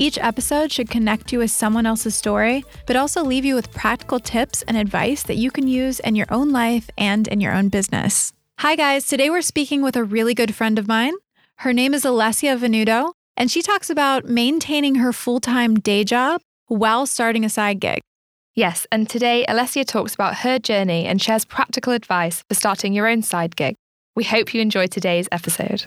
Each episode should connect you with someone else's story, but also leave you with practical tips and advice that you can use in your own life and in your own business. Hi, guys. Today we're speaking with a really good friend of mine. Her name is Alesia Venuto, and she talks about maintaining her full time day job while starting a side gig. Yes, and today Alesia talks about her journey and shares practical advice for starting your own side gig. We hope you enjoy today's episode.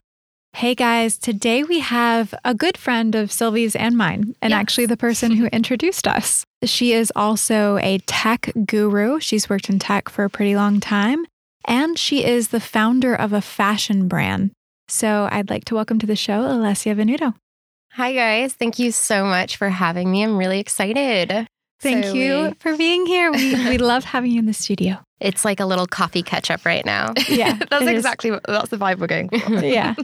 Hey guys, today we have a good friend of Sylvie's and mine, and Yes. actually the person who introduced us. She is also a tech guru. She's worked in tech for a pretty long time, and she is the founder of a fashion brand. So I'd like to welcome to the show Alesia Venuto. Hi, guys. Thank you so much for having me. I'm really excited. Thank So you we- for being here. We, we love having you in the studio. It's like a little coffee catch up right now. Yeah, that's exactly what that's the vibe we're going for. yeah.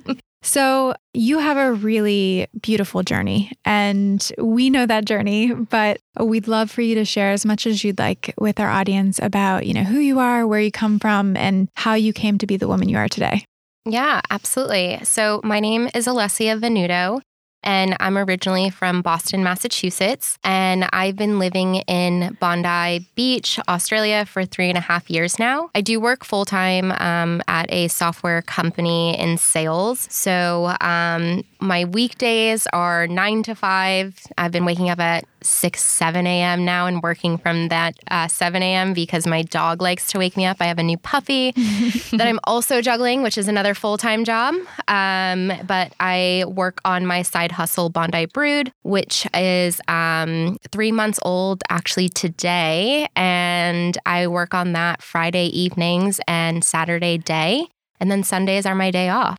So you have a really beautiful journey, and we know that journey, but we'd love for you to share as much as you'd like with our audience about, you know, who you are, where you come from, and how you came to be the woman you are today. yeah, absolutely. So, my name is Alesia Venuto, and I'm originally from Boston, Massachusetts. And I've been living in Bondi Beach, Australia for three and a half years now. I do work full time um, at a software company in sales. So, um, my weekdays are nine to five. I've been waking up at 6, 7 a.m. now and working from that uh, 7 a.m. because my dog likes to wake me up. I have a new puppy that I'm also juggling, which is another full time job. Um, but I work on my side hustle, Bondi Brood, which is um, three months old actually today. And I work on that Friday evenings and Saturday day. And then Sundays are my day off.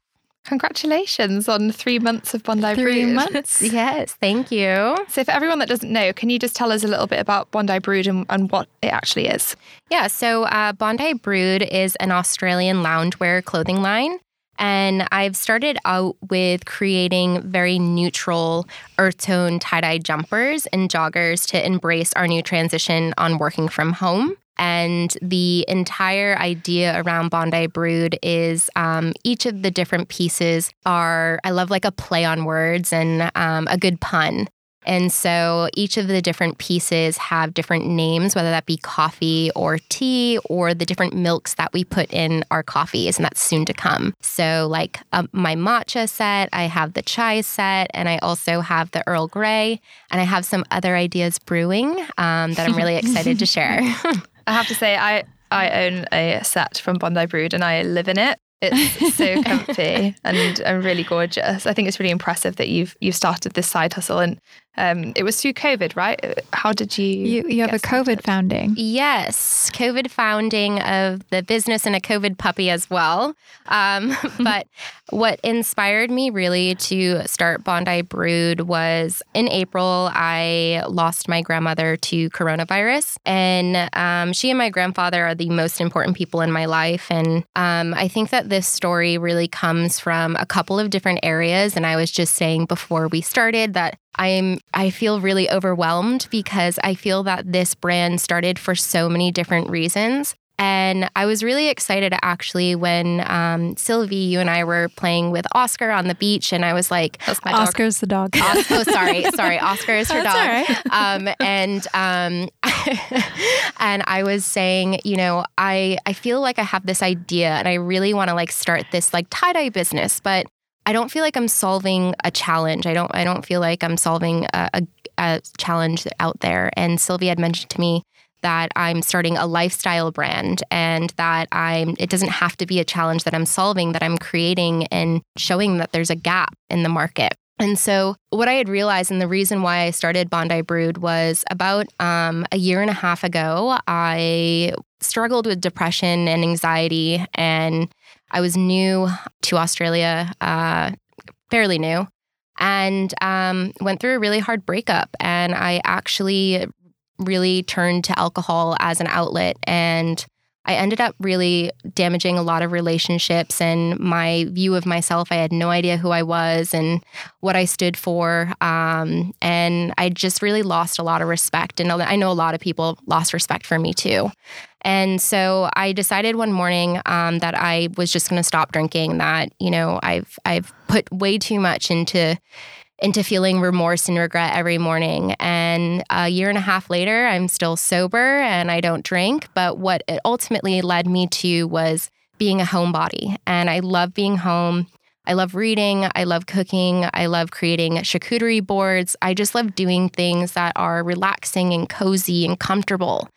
Congratulations on three months of Bondi Three Brood. months. Yes, thank you. So, for everyone that doesn't know, can you just tell us a little bit about Bondi Brood and, and what it actually is? Yeah, so uh, Bondi Brood is an Australian loungewear clothing line. And I've started out with creating very neutral earth tone tie dye jumpers and joggers to embrace our new transition on working from home. And the entire idea around Bondi Brood is um, each of the different pieces are, I love like a play on words and um, a good pun. And so each of the different pieces have different names, whether that be coffee or tea or the different milks that we put in our coffees, and that's soon to come. So, like um, my matcha set, I have the chai set, and I also have the Earl Grey, and I have some other ideas brewing um, that I'm really excited to share. I have to say, I, I own a set from Bondi Brood and I live in it. It's so comfy and, and really gorgeous. I think it's really impressive that you've you've started this side hustle and um, it was through COVID, right? How did you? You, you have a COVID started? founding. Yes, COVID founding of the business and a COVID puppy as well. Um, but what inspired me really to start Bondi Brood was in April, I lost my grandmother to coronavirus. And um, she and my grandfather are the most important people in my life. And um, I think that this story really comes from a couple of different areas. And I was just saying before we started that I'm I feel really overwhelmed because I feel that this brand started for so many different reasons. And I was really excited actually when um, Sylvie, you and I were playing with Oscar on the beach, and I was like, That's my dog. Oscar's the dog. Os- oh, sorry, sorry. Oscar is her That's dog. all Um, and um, and I was saying, you know, I I feel like I have this idea, and I really want to like start this like tie dye business, but I don't feel like I'm solving a challenge. I don't I don't feel like I'm solving a, a, a challenge out there. And Sylvia had mentioned to me that I'm starting a lifestyle brand and that I'm it doesn't have to be a challenge that I'm solving that I'm creating and showing that there's a gap in the market. And so, what I had realized, and the reason why I started Bondi Brood was about um, a year and a half ago, I struggled with depression and anxiety, and I was new to Australia, uh, fairly new. and um, went through a really hard breakup. And I actually really turned to alcohol as an outlet. And I ended up really damaging a lot of relationships and my view of myself. I had no idea who I was and what I stood for. Um, and I just really lost a lot of respect. And I know a lot of people lost respect for me too. And so I decided one morning um, that I was just going to stop drinking. That you know I've I've put way too much into into feeling remorse and regret every morning. And a year and a half later, I'm still sober and I don't drink. But what it ultimately led me to was being a homebody. And I love being home. I love reading. I love cooking. I love creating charcuterie boards. I just love doing things that are relaxing and cozy and comfortable.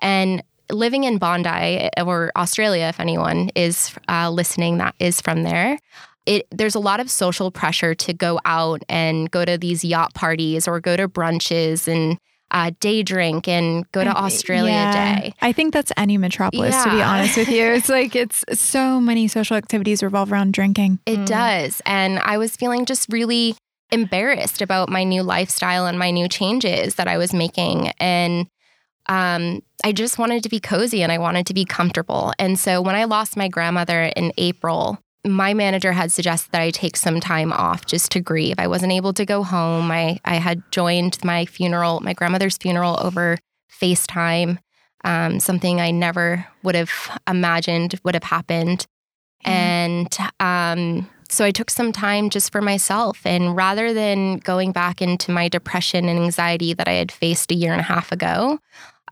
And living in Bondi or Australia, if anyone is uh, listening that is from there, it, there's a lot of social pressure to go out and go to these yacht parties or go to brunches and uh, day drink and go to Australia yeah. Day. I think that's any metropolis, yeah. to be honest with you. It's like it's so many social activities revolve around drinking. It mm. does. And I was feeling just really embarrassed about my new lifestyle and my new changes that I was making. And um, I just wanted to be cozy and I wanted to be comfortable. And so when I lost my grandmother in April, my manager had suggested that I take some time off just to grieve. I wasn't able to go home. I, I had joined my funeral, my grandmother's funeral over FaceTime, um, something I never would have imagined would have happened. Mm. And um, so I took some time just for myself. And rather than going back into my depression and anxiety that I had faced a year and a half ago,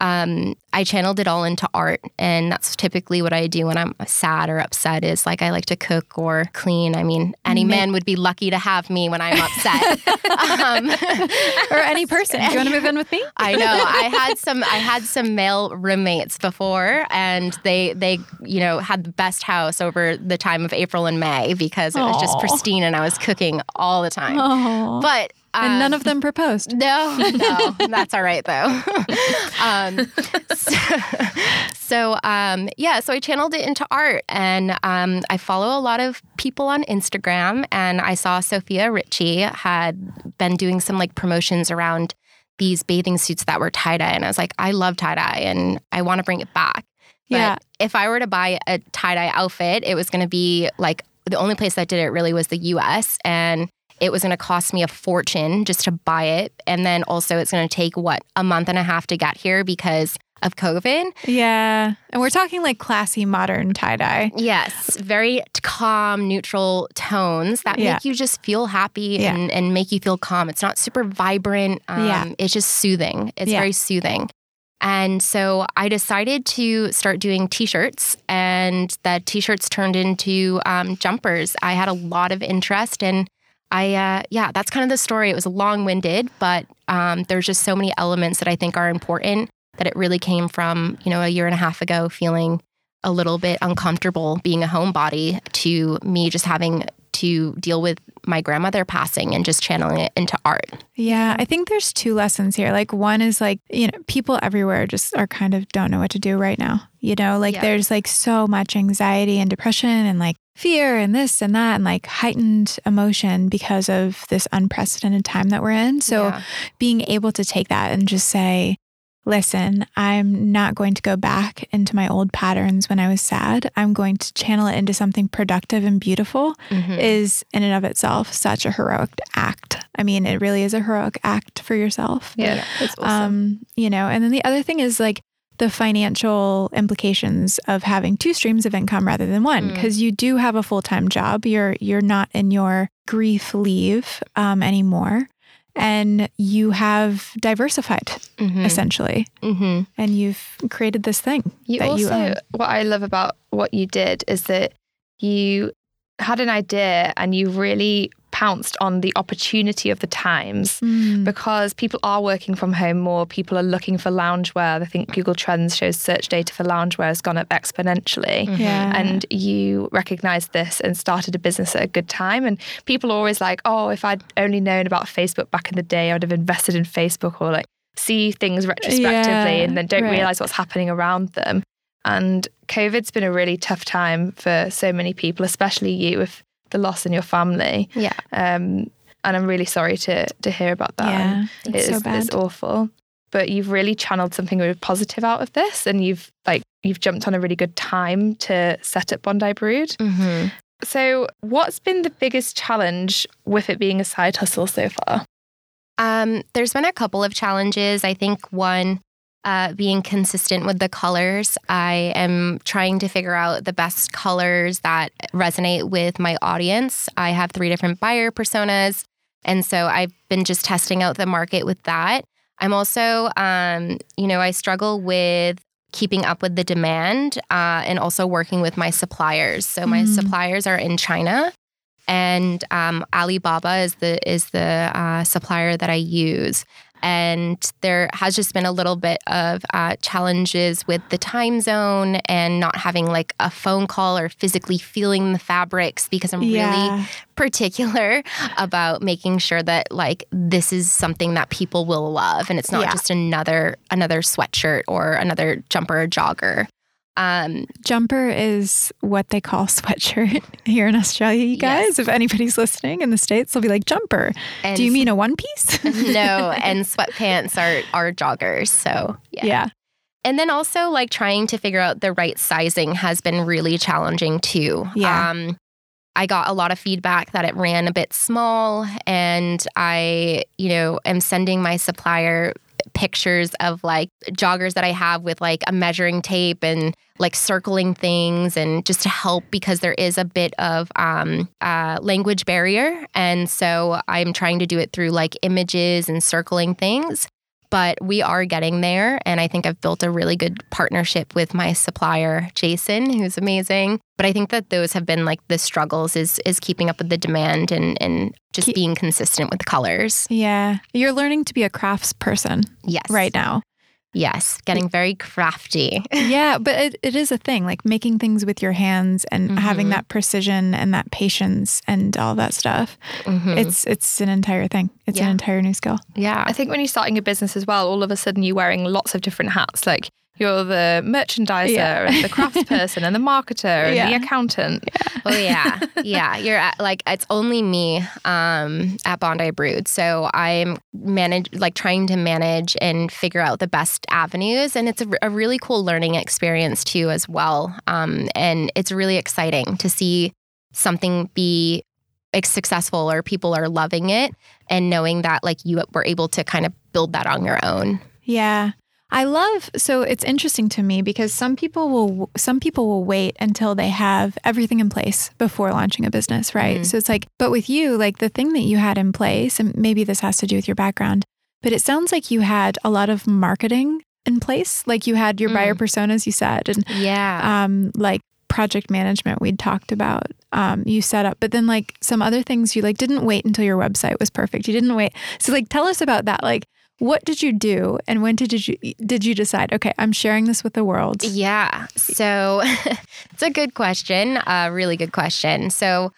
um, I channeled it all into art. And that's typically what I do when I'm sad or upset is like I like to cook or clean. I mean, any man would be lucky to have me when I'm upset. um, or any person. Do you want to move in with me? I know. I had some I had some male roommates before and they they, you know, had the best house over the time of April and May because it was Aww. just pristine and I was cooking all the time. Aww. But and none of them proposed. No, no, that's all right though. um, so, so um, yeah, so I channeled it into art, and um, I follow a lot of people on Instagram, and I saw Sofia Richie had been doing some like promotions around these bathing suits that were tie dye, and I was like, I love tie dye, and I want to bring it back. But yeah. if I were to buy a tie dye outfit, it was going to be like the only place that did it really was the U.S. and it was going to cost me a fortune just to buy it. And then also, it's going to take what, a month and a half to get here because of COVID. Yeah. And we're talking like classy modern tie dye. Yes. Very calm, neutral tones that yeah. make you just feel happy yeah. and, and make you feel calm. It's not super vibrant. Um, yeah. It's just soothing. It's yeah. very soothing. And so I decided to start doing t shirts, and the t shirts turned into um, jumpers. I had a lot of interest and I, uh, yeah, that's kind of the story. It was long winded, but um, there's just so many elements that I think are important that it really came from, you know, a year and a half ago feeling a little bit uncomfortable being a homebody to me just having to deal with my grandmother passing and just channeling it into art. Yeah, I think there's two lessons here. Like one is like, you know, people everywhere just are kind of don't know what to do right now. You know, like yeah. there's like so much anxiety and depression and like fear and this and that and like heightened emotion because of this unprecedented time that we're in. So yeah. being able to take that and just say, listen, I'm not going to go back into my old patterns when I was sad. I'm going to channel it into something productive and beautiful mm-hmm. is in and of itself such a heroic act. I mean, it really is a heroic act for yourself. Yeah. Awesome. Um, you know, and then the other thing is like the financial implications of having two streams of income rather than one because mm. you do have a full-time job you're you're not in your grief leave um, anymore and you have diversified mm-hmm. essentially mm-hmm. and you've created this thing you also you what i love about what you did is that you had an idea and you really pounced on the opportunity of the times mm. because people are working from home more. People are looking for loungewear. I think Google Trends shows search data for loungewear has gone up exponentially. Mm-hmm. Yeah. And you recognized this and started a business at a good time. And people are always like, oh, if I'd only known about Facebook back in the day, I would have invested in Facebook or like see things retrospectively yeah, and then don't right. realize what's happening around them. And COVID's been a really tough time for so many people, especially you, if the loss in your family. Yeah. Um, and I'm really sorry to to hear about that. Yeah, And it's so bad. It's awful. But you've really channeled something really positive out of this, and you've like you've jumped on a really good time to set up Bondi Brood. Mhm. So, what's been the biggest challenge with it being a side hustle so far? Um, there's been a couple of challenges. I think one, uh, being consistent with the colors. I am trying to figure out the best colors that resonate with my audience. I have three different buyer personas. And so I've been just testing out the market with that. I'm also, um, you know, I struggle with keeping up with the demand uh, and also working with my suppliers. So my Mm. suppliers are in China and um, Alibaba is the is the uh, supplier that I use. And there has just been a little bit of uh, challenges with the time zone and not having like a phone call or physically feeling the fabrics because I'm really particular about making sure that like this is something that people will love and it's not Yeah. just another another sweatshirt or another jumper or jogger. Um, Jumper is what they call sweatshirt here in Australia, you guys. Yes. If anybody's listening in the States, they'll be like, jumper. and Do you mean a one piece? no? And sweatpants are are joggers. So yeah. yeah. And then also like trying to figure out the right sizing has been really challenging too. Yeah. Um, I got a lot of feedback that it ran a bit small, and I, you know, am sending my supplier pictures of like joggers that I have with like a measuring tape and like circling things and just to help because there is a bit of um, uh, language barrier. And so I'm trying to do it through like images and circling things but we are getting there. And I think I've built a really good partnership with my supplier, Jason, who's amazing. But I think that those have been like the struggles is is keeping up with the demand and and just being consistent with the colors. Yeah. You're learning to be a crafts person Yes. right now. Yes. Getting very crafty. yeah, but it, it is a thing like making things with your hands and having Mhm. that precision and that patience and all that stuff. Mhm. It's it's an entire thing. It's an entire new skill. yeah. I think when you're starting a business as well, all of a sudden you're wearing lots of different hats. Like you're the merchandiser Yeah. and the craftsperson and the marketer and Yeah. the accountant. Oh yeah, yeah. You're at, like it's only me um, at Bondi Brood, so I'm manage like trying to manage and figure out the best avenues, and it's a, a really cool learning experience too as well. Um, and it's really exciting to see something be like, successful or people are loving it, and knowing that like you were able to kind of build that on your own. Yeah. I love so it's interesting to me because some people will some people will wait until they have everything in place before launching a business, right? Mhm. So it's like but with you like the thing that you had in place and maybe this has to do with your background, but it sounds like you had a lot of marketing in place, like you had your buyer personas you said and Yeah. um like project management we'd talked about um you set up but then like some other things you like didn't wait until your website was perfect you didn't wait so like tell us about that like what did you do and when did you did you decide okay i'm sharing this with the world Yeah. So it's a good question, a really good question. So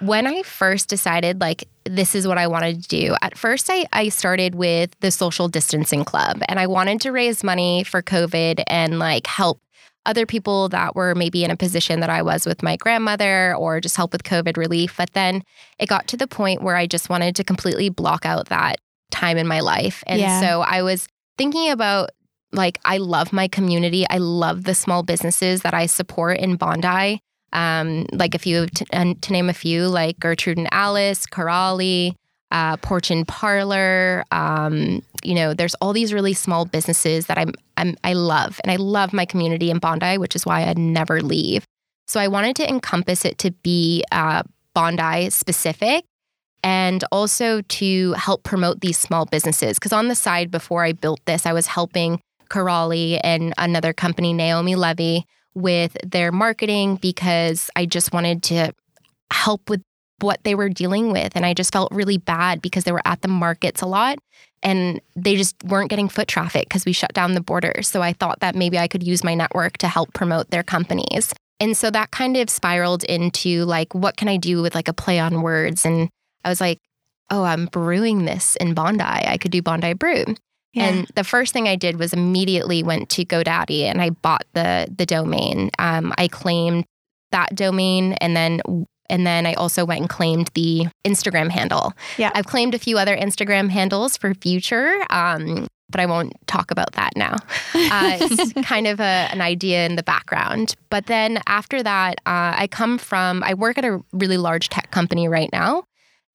when I first decided, like, this is what I wanted to do, at first I, I started with the social distancing club and I wanted to raise money for COVID and like help other people that were maybe in a position that I was with my grandmother or just help with COVID relief. But then it got to the point where I just wanted to completely block out that time in my life. And Yeah. so I was thinking about like I love my community. I love the small businesses that I support in Bondi. Um, like a few to, and to name a few, like Gertrude and Alice, Karali, uh, Porch and Parlor. Um, you know, there's all these really small businesses that I'm, I'm I love, and I love my community in Bondi, which is why I'd never leave. So I wanted to encompass it to be uh, Bondi specific and also to help promote these small businesses. Because on the side, before I built this, I was helping Karali and another company, Naomi Levy, with their marketing because I just wanted to help with what they were dealing with. And I just felt really bad because they were at the markets a lot and they just weren't getting foot traffic because we shut down the borders. So I thought that maybe I could use my network to help promote their companies. And so that kind of spiraled into like, what can I do with like a play on words? And I was like, oh, I'm brewing this in Bondi. I could do Bondi Brew. yeah And the first thing I did was immediately went to GoDaddy and I bought the the domain. Um, I claimed that domain, and then And then I also went and claimed the Instagram handle. Yeah. I've claimed a few other Instagram handles for future. Um, but I won't talk about that now. Uh, it's kind of a, an idea in the background. But then after that, uh, I come from, I work at a really large tech company right now.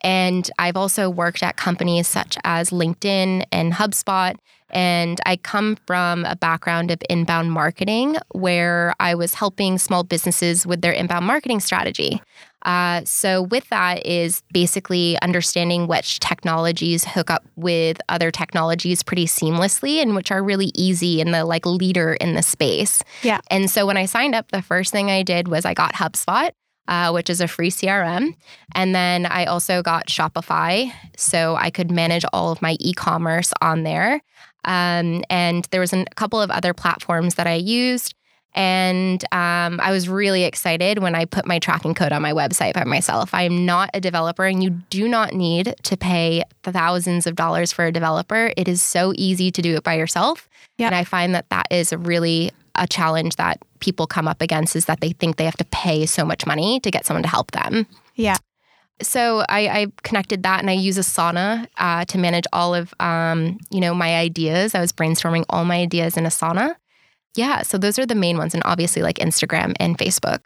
And I've also worked at companies such as LinkedIn and HubSpot. And I come from a background of inbound marketing where I was helping small businesses with their inbound marketing strategy. Uh, so, with that is basically understanding which technologies hook up with other technologies pretty seamlessly and which are really easy and the like leader in the space. Yeah. And so, when I signed up, the first thing I did was I got HubSpot. Uh, which is a free CRM. And then I also got Shopify. So I could manage all of my e commerce on there. Um, and there was a couple of other platforms that I used. And um, I was really excited when I put my tracking code on my website by myself. I am not a developer, and you do not need to pay thousands of dollars for a developer. It is so easy to do it by yourself. Yep. And I find that that is really a challenge that people come up against is that they think they have to pay so much money to get someone to help them. Yeah. So I, I connected that, and I use Asana uh, to manage all of um, you know my ideas. I was brainstorming all my ideas in Asana. Yeah, so those are the main ones, and obviously like Instagram and Facebook.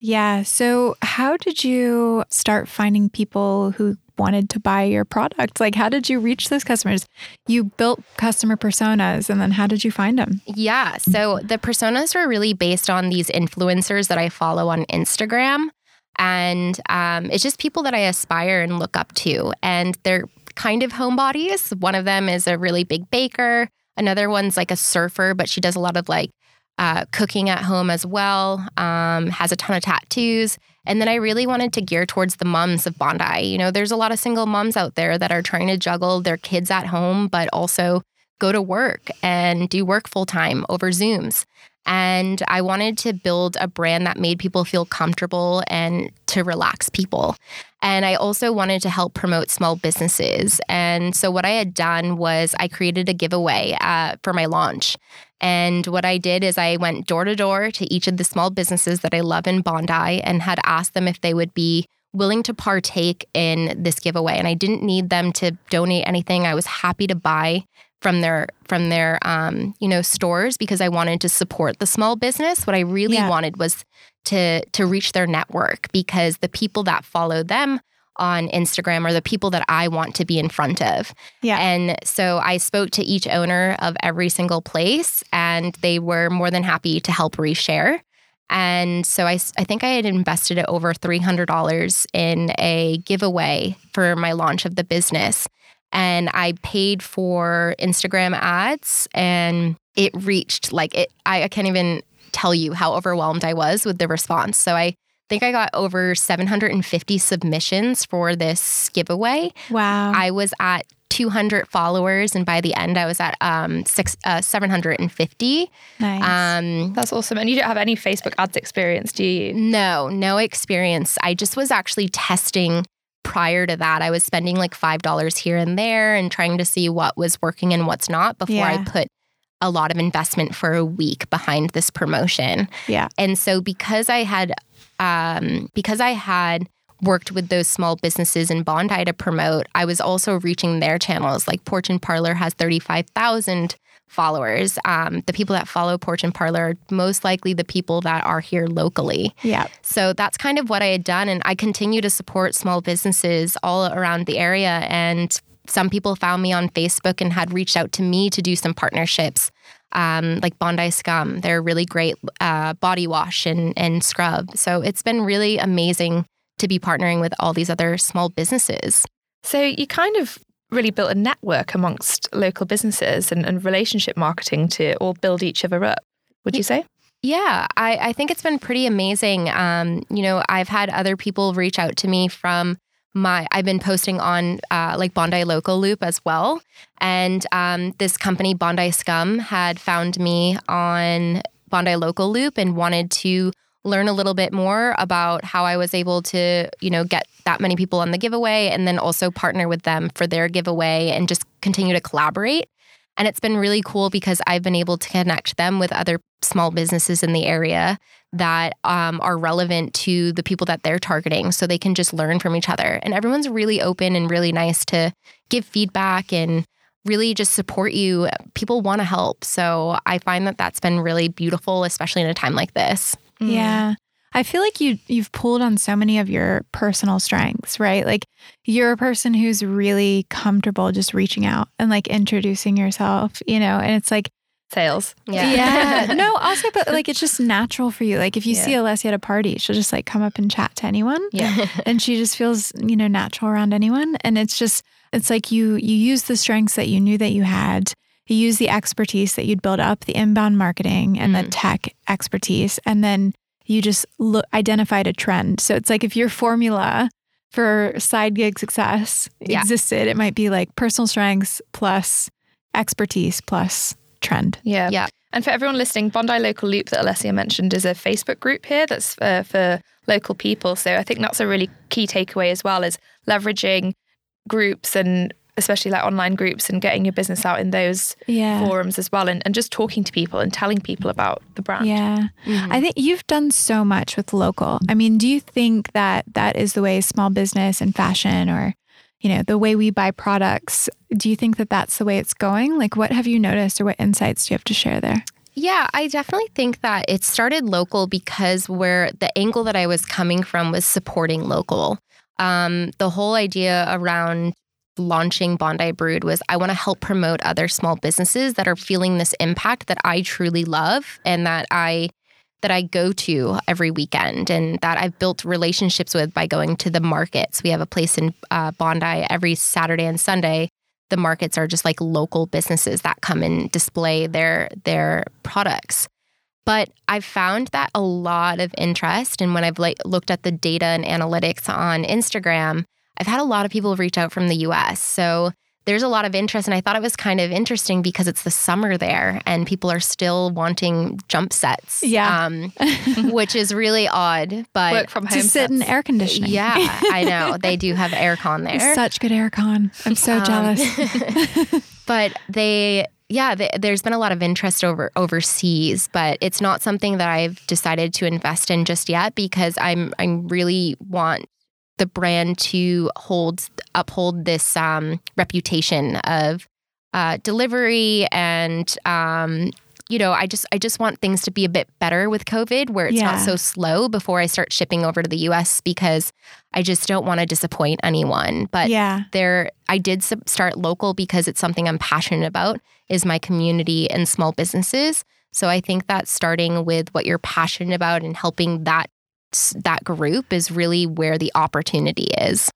Yeah. So, how did you start finding people who wanted to buy your product? Like, how did you reach those customers? You built customer personas, and then how did you find them? Yeah, so the personas were really based on these influencers that I follow on Instagram. And um, it's just people that I aspire and look up to. And they're kind of homebodies. One of them is a really big baker. Another one's like a surfer, but she does a lot of like uh, cooking at home as well, um, has a ton of tattoos. And then I really wanted to gear towards the moms of Bondi. You know, there's a lot of single moms out there that are trying to juggle their kids at home, but also go to work and do work full time over Zooms. And I wanted to build a brand that made people feel comfortable and to relax people. And I also wanted to help promote small businesses. And so, what I had done was I created a giveaway uh, for my launch. And what I did is I went door to door to each of the small businesses that I love in Bondi and had asked them if they would be willing to partake in this giveaway. And I didn't need them to donate anything. I was happy to buy from their from their um, you know stores because I wanted to support the small business. What I really Yeah. wanted was to to reach their network because the people that follow them on Instagram are the people that I want to be in front of. Yeah. And so I spoke to each owner of every single place and they were more than happy to help reshare. And so I, I think I had invested over $300 in a giveaway for my launch of the business. And I paid for Instagram ads and it reached like it, I, I can't even tell you how overwhelmed I was with the response. So I think I got over 750 submissions for this giveaway. Wow. I was at 200 followers, and by the end, I was at um, six, uh, 750. nice. Um, That's awesome. And you don't have any Facebook ads experience, do you? no, no experience. I just was actually testing prior to that. I was spending like $5 here and there and trying to see what was working and what's not before I put a lot of investment for a week behind this promotion. yeah. And so because I had um, because I had worked with those small businesses in Bondi to promote, I was also reaching their channels. Like Porch and Parlor has 35,000 followers. Um, the people that follow Porch and Parlor are most likely the people that are here locally. Yeah. So that's kind of what I had done. And I continue to support small businesses all around the area. And some people found me on Facebook and had reached out to me to do some partnerships, um, like Bondi Scum. They're a really great uh, body wash and, and scrub. So it's been really amazing to be partnering with all these other small businesses. So you kind of really built a network amongst local businesses and, and relationship marketing to all build each other up. Would you say? Yeah, I, I think it's been pretty amazing. Um, you know, I've had other people reach out to me from my, I've been posting on uh, like Bondi Local Loop as well. And um, this company, Bondi Scum, had found me on Bondi Local Loop and wanted to learn a little bit more about how I was able to, you know, get that many people on the giveaway and then also partner with them for their giveaway and just continue to collaborate. And it's been really cool because I've been able to connect them with other small businesses in the area that um, are relevant to the people that they're targeting so they can just learn from each other. And everyone's really open and really nice to give feedback and really just support you. People want to help. So I find that that's been really beautiful, especially in a time like this. Mm. Yeah. I feel like you you've pulled on so many of your personal strengths, right? Like you're a person who's really comfortable just reaching out and like introducing yourself, you know, and it's like sales. Yeah. Yeah. no, also but like it's just natural for you. Like if you yeah. see Alesia at a party, she'll just like come up and chat to anyone. Yeah. and she just feels, you know, natural around anyone. And it's just it's like you you use the strengths that you knew that you had. You use the expertise that you'd built up, the inbound marketing and mm. the tech expertise, and then you just look, identified a trend. So it's like if your formula for side gig success yeah. existed, it might be like personal strengths plus expertise plus trend. Yeah. Yeah. And for everyone listening, Bondi Local Loop that Alesia mentioned is a Facebook group here that's uh, for local people. So I think that's a really key takeaway as well is leveraging groups and especially like online groups and getting your business out in those yeah. forums as well and, and just talking to people and telling people about the brand. Yeah. Mm-hmm. I think you've done so much with local. I mean, do you think that that is the way small business and fashion or you know, the way we buy products, do you think that that's the way it's going? Like what have you noticed or what insights do you have to share there? Yeah, I definitely think that it started local because where the angle that I was coming from was supporting local. Um, the whole idea around launching Bondi Brood was I want to help promote other small businesses that are feeling this impact that I truly love and that I that I go to every weekend and that I've built relationships with by going to the markets. We have a place in uh, Bondi every Saturday and Sunday. The markets are just like local businesses that come and display their their products. But I've found that a lot of interest, and when I've like looked at the data and analytics on Instagram, I've had a lot of people reach out from the US. So there's a lot of interest. And I thought it was kind of interesting because it's the summer there and people are still wanting jump sets. Yeah. Um, which is really odd. But Work from home to sit in air conditioning. Yeah, I know. They do have aircon there. Such good aircon. I'm so um, jealous. but they yeah, there's been a lot of interest over overseas, but it's not something that I've decided to invest in just yet because I'm I'm really want the brand to hold uphold this um, reputation of uh, delivery and um, you know I just I just want things to be a bit better with COVID where it's yeah. not so slow before I start shipping over to the U.S. because I just don't want to disappoint anyone. But yeah, there I did start local because it's something I'm passionate about is my community and small businesses. So I think that starting with what you're passionate about and helping that that group is really where the opportunity is.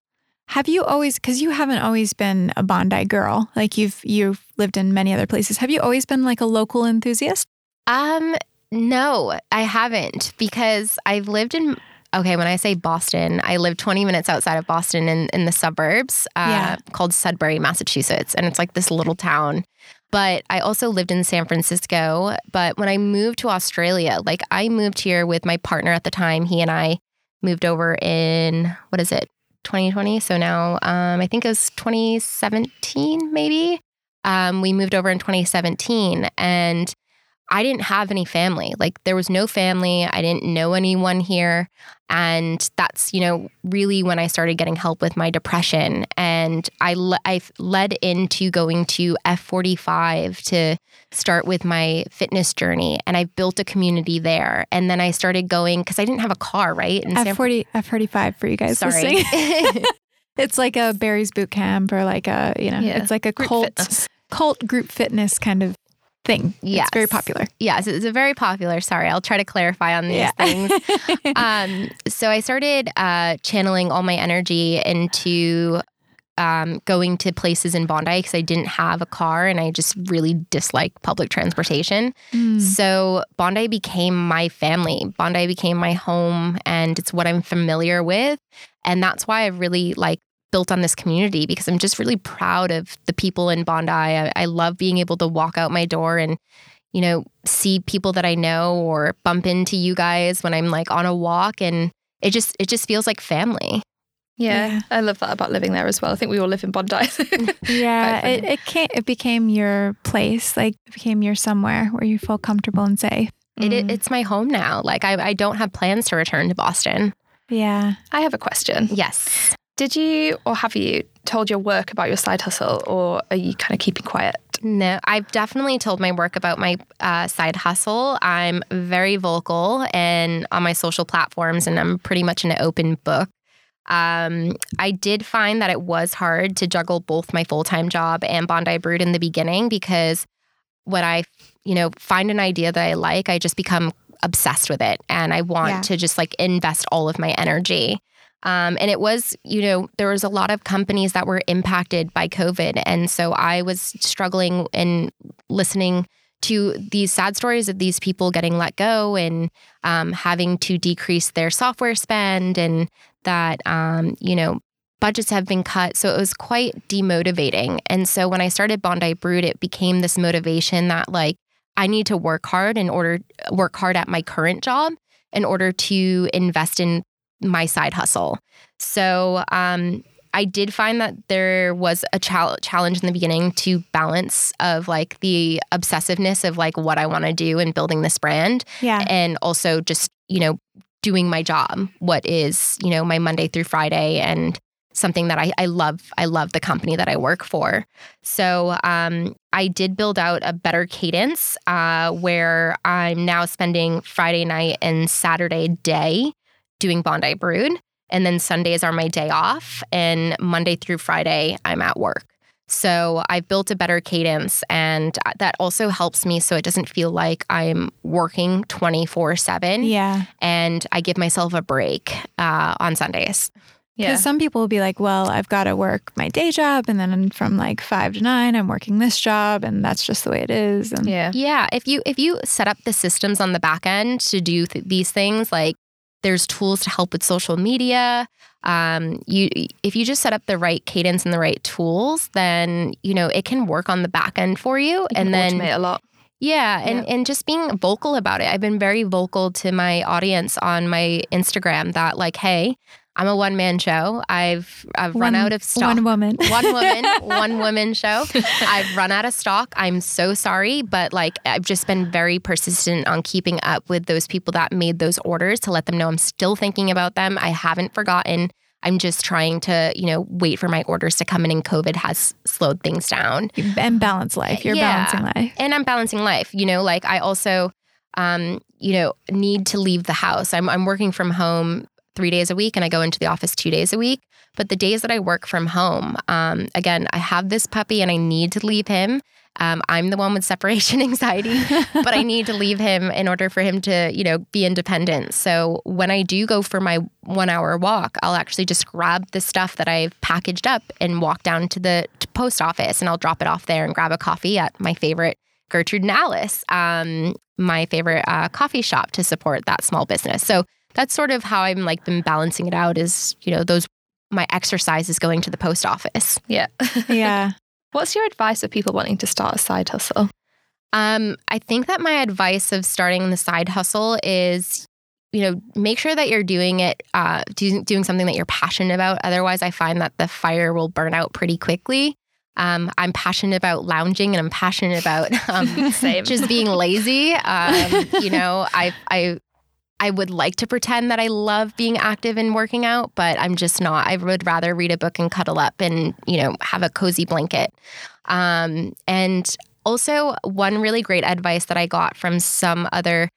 Have you always because you haven't always been a Bondi girl, like you've you've lived in many other places. Have you always been like a local enthusiast? Um no, I haven't because I've lived in okay, when I say Boston, I live 20 minutes outside of Boston in, in the suburbs uh, yeah. called Sudbury, Massachusetts. And it's like this little town. But I also lived in San Francisco. But when I moved to Australia, like I moved here with my partner at the time. He and I moved over in, what is it, 2020? So now um, I think it was 2017, maybe. Um, we moved over in 2017. And I didn't have any family. Like there was no family. I didn't know anyone here. And that's, you know, really when I started getting help with my depression. And I, le- I led into going to F45 to start with my fitness journey. And I built a community there. And then I started going because I didn't have a car, right? And F40, F45 for you guys Sorry. listening. it's like a Barry's boot camp or like a, you know, yeah. it's like a cult, cult group fitness kind of thing. Yes. It's very popular. Yes, it's a very popular. Sorry, I'll try to clarify on these yeah. things. um, so I started uh, channeling all my energy into um, going to places in Bondi because I didn't have a car and I just really dislike public transportation. Mm. So Bondi became my family. Bondi became my home and it's what I'm familiar with. And that's why I really like built on this community because I'm just really proud of the people in Bondi. I, I, love being able to walk out my door and, you know, see people that I know or bump into you guys when I'm like on a walk and it just it just feels like family. Yeah, yeah. I love that about living there as well. I think we all live in Bondi. yeah, it it, came, it became your place. Like it became your somewhere where you feel comfortable and safe. It, Mm. it's my home now. Like I, I don't have plans to return to Boston. Yeah. I have a question. Yes. Did you or have you told your work about your side hustle or are you kind of keeping quiet? No, I've definitely told my work about my uh, side hustle. I'm very vocal and on my social platforms, and I'm pretty much an open book. Um, I did find that it was hard to juggle both my full time job and Bondi Brood in the beginning because when I, you know, find an idea that I like, I just become obsessed with it and I want Yeah. to just like invest all of my energy. Um, and it was, you know, there was a lot of companies that were impacted by COVID. And so I was struggling and listening to these sad stories of these people getting let go and um, having to decrease their software spend and that, um, you know, budgets have been cut. So it was quite demotivating. And so when I started Bondi Brood, it became this motivation that like I need to work hard in order work hard at my current job in order to invest in my side hustle. So um, I did find that there was a chal- challenge in the beginning to balance of like the obsessiveness of like what I want to do and building this brand Yeah. and also just, you know, doing my job, what is, you know, my Monday through Friday and something that I, I love. I love the company that I work for. So um, I did build out a better cadence uh, where I'm now spending Friday night and Saturday day doing Bondi Brood. And then Sundays are my day off. And Monday through Friday, I'm at work. So I've built a better cadence, and that also helps me so it doesn't feel like I'm working 24 7 Yeah. and I give myself a break uh, on Sundays. Because some people will be like, well, I've got to work my day job. And then from like five to nine, I'm working this job. And that's just the way it is. And Yeah. Yeah, if you if you set up the systems on the back end to do th- these things, like there's tools to help with social media. Um, you if you just set up the right cadence and the right tools, then you know it can work on the back end for you. You and then a lot. Yeah, and Yeah. and just being vocal about it. I've been very vocal to my audience on my Instagram that like, hey, I'm a one man show. I've I've run out of stock. One woman. one woman, one woman show. I've run out of stock. I'm so sorry, but like I've just been very persistent on keeping up with those people that made those orders to let them know I'm still thinking about them. I haven't forgotten. I'm just trying to, you know, wait for my orders to come in and COVID has slowed things down and balance life. You're Yeah. balancing life. and I'm balancing life. You know, like I also, um, you know, need to leave the house. I'm I'm working from home three days a week, and I go into the office two days a week. But the days that I work from home, um, again, I have this puppy, and I need to leave him. Um, I'm the one with separation anxiety, but I need to leave him in order for him to, you know, be independent. So when I do go for my one hour walk, I'll actually just grab the stuff that I've packaged up and walk down to the to post office and I'll drop it off there and grab a coffee at my favorite Gertrude and Alice, um, my favorite uh, coffee shop to support that small business. So that's sort of how I'm like been balancing it out is, you know, those my exercise is going to the post office. Yeah. yeah. What's your advice for people wanting to start a side hustle? Um, I think that my advice of starting the side hustle is, you know, make sure that you're doing it, uh, doing, doing something that you're passionate about. Otherwise, I find that the fire will burn out pretty quickly. Um, I'm passionate about lounging and I'm passionate about um, just being lazy. Um, you know, I I I would like to pretend that I love being active and working out, but I'm just not. I would rather read a book and cuddle up and you know have a cozy blanket. Um, and also, one really great advice that I got from some other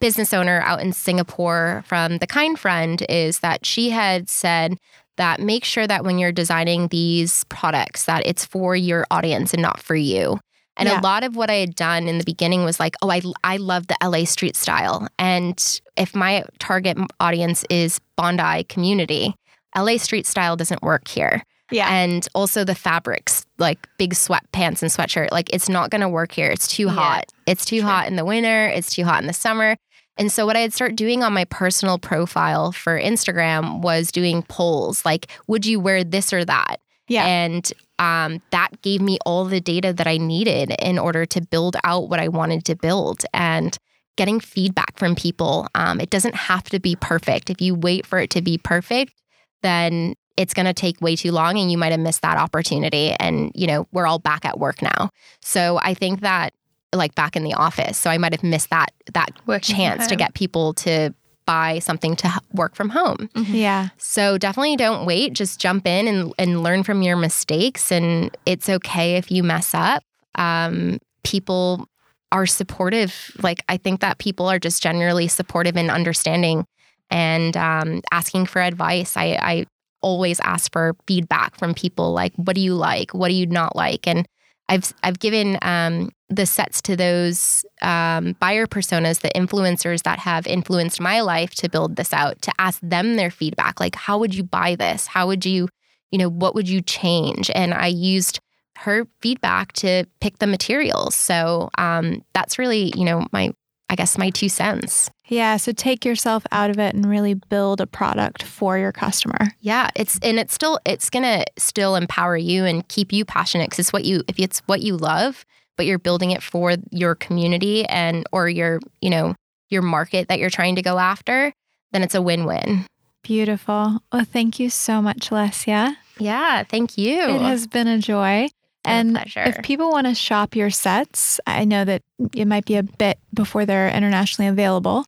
business owner out in Singapore from the Kind Friend is that she had said that make sure that when you're designing these products that it's for your audience and not for you. And Yeah. a lot of what I had done in the beginning was like, oh, I, I love the LA street style. And if my target audience is Bondi community, LA street style doesn't work here. Yeah. And also the fabrics, like big sweatpants and sweatshirt, like it's not going to work here. It's too Yeah. hot. It's too True. hot in the winter. It's too hot in the summer. And so what I'd start doing on my personal profile for Instagram was doing polls like, would you wear this or that? Yeah. And um, that gave me all the data that I needed in order to build out what I wanted to build. And getting feedback from people, um, it doesn't have to be perfect. If you wait for it to be perfect, then it's going to take way too long and you might have missed that opportunity. And, you know, we're all back at work now. So I think that like back in the office. So I might have missed that that Working chance to get people to buy something to work from home. Yeah. So definitely don't wait. Just jump in and, and learn from your mistakes. And it's okay if you mess up. Um, people are supportive. Like, I think that people are just generally supportive and understanding and um, asking for advice. I, I always ask for feedback from people like, what do you like? What do you not like? And I've, I've given um, the sets to those um, buyer personas, the influencers that have influenced my life to build this out, to ask them their feedback. Like, how would you buy this? How would you, you know, what would you change? And I used her feedback to pick the materials. So um, that's really, you know, my, I guess, my two cents. Yeah. So take yourself out of it and really build a product for your customer. Yeah, it's and it's still it's gonna still empower you and keep you passionate because it's what you if it's what you love, but you're building it for your community and or your you know your market that you're trying to go after, then it's a win-win. Beautiful. Well, thank you so much, Lesia. Yeah, thank you. It has been a joy. Been a and pleasure. if people want to shop your sets, I know that it might be a bit before they're internationally available,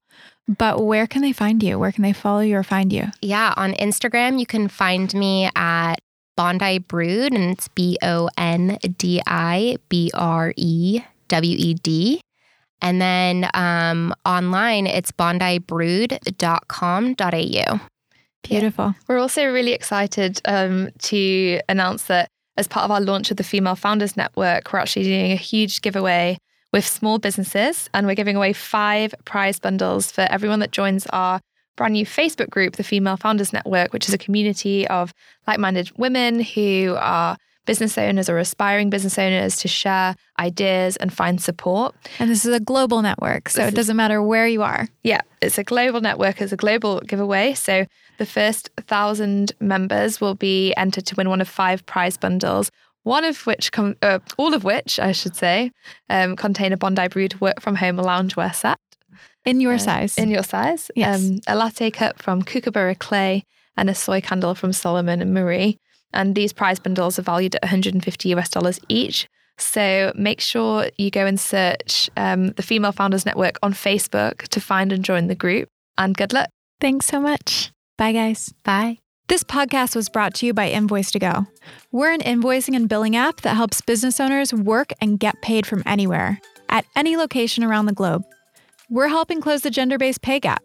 but where can they find you? Where can they follow you or find you? Yeah, on Instagram, you can find me at Bondi Brewed, and it's B O N D I B R E W E D. And then um, online, it's bondibrewed.com.au. Beautiful. We're also really excited um, to announce that as part of our launch of the Female Founders Network, we're actually doing a huge giveaway with small businesses, and we're giving away five prize bundles for everyone that joins our brand new Facebook group, the Female Founders Network, which is a community of like minded women who are business owners or aspiring business owners to share ideas and find support. And this is a global network, so This it doesn't matter where you are. Yeah, it's a global network, it's a global giveaway. So the first thousand members will be entered to win one of five prize bundles. One of which, com- uh, all of which, I should say, um, contain a Bondi Brewed work from home loungewear set In your uh, size. in your size. Yes. Um, a latte cup from Kookaburra Clay and a soy candle from Solomon and Marie. And these prize bundles are valued at 150 US dollars each. So make sure you go and search um, the Female Founders Network on Facebook to find and join the group. And good luck. Thanks so much. Bye, guys. Bye. This podcast was brought to you by Invoice2go. We're an invoicing and billing app that helps business owners work and get paid from anywhere, at any location around the globe. We're helping close the gender based pay gap.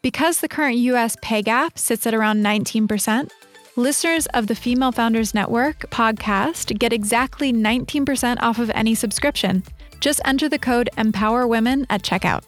Because the current US pay gap sits at around 19%, listeners of the Female Founders Network podcast get exactly 19% off of any subscription. Just enter the code EMPOWERWOMEN at checkout.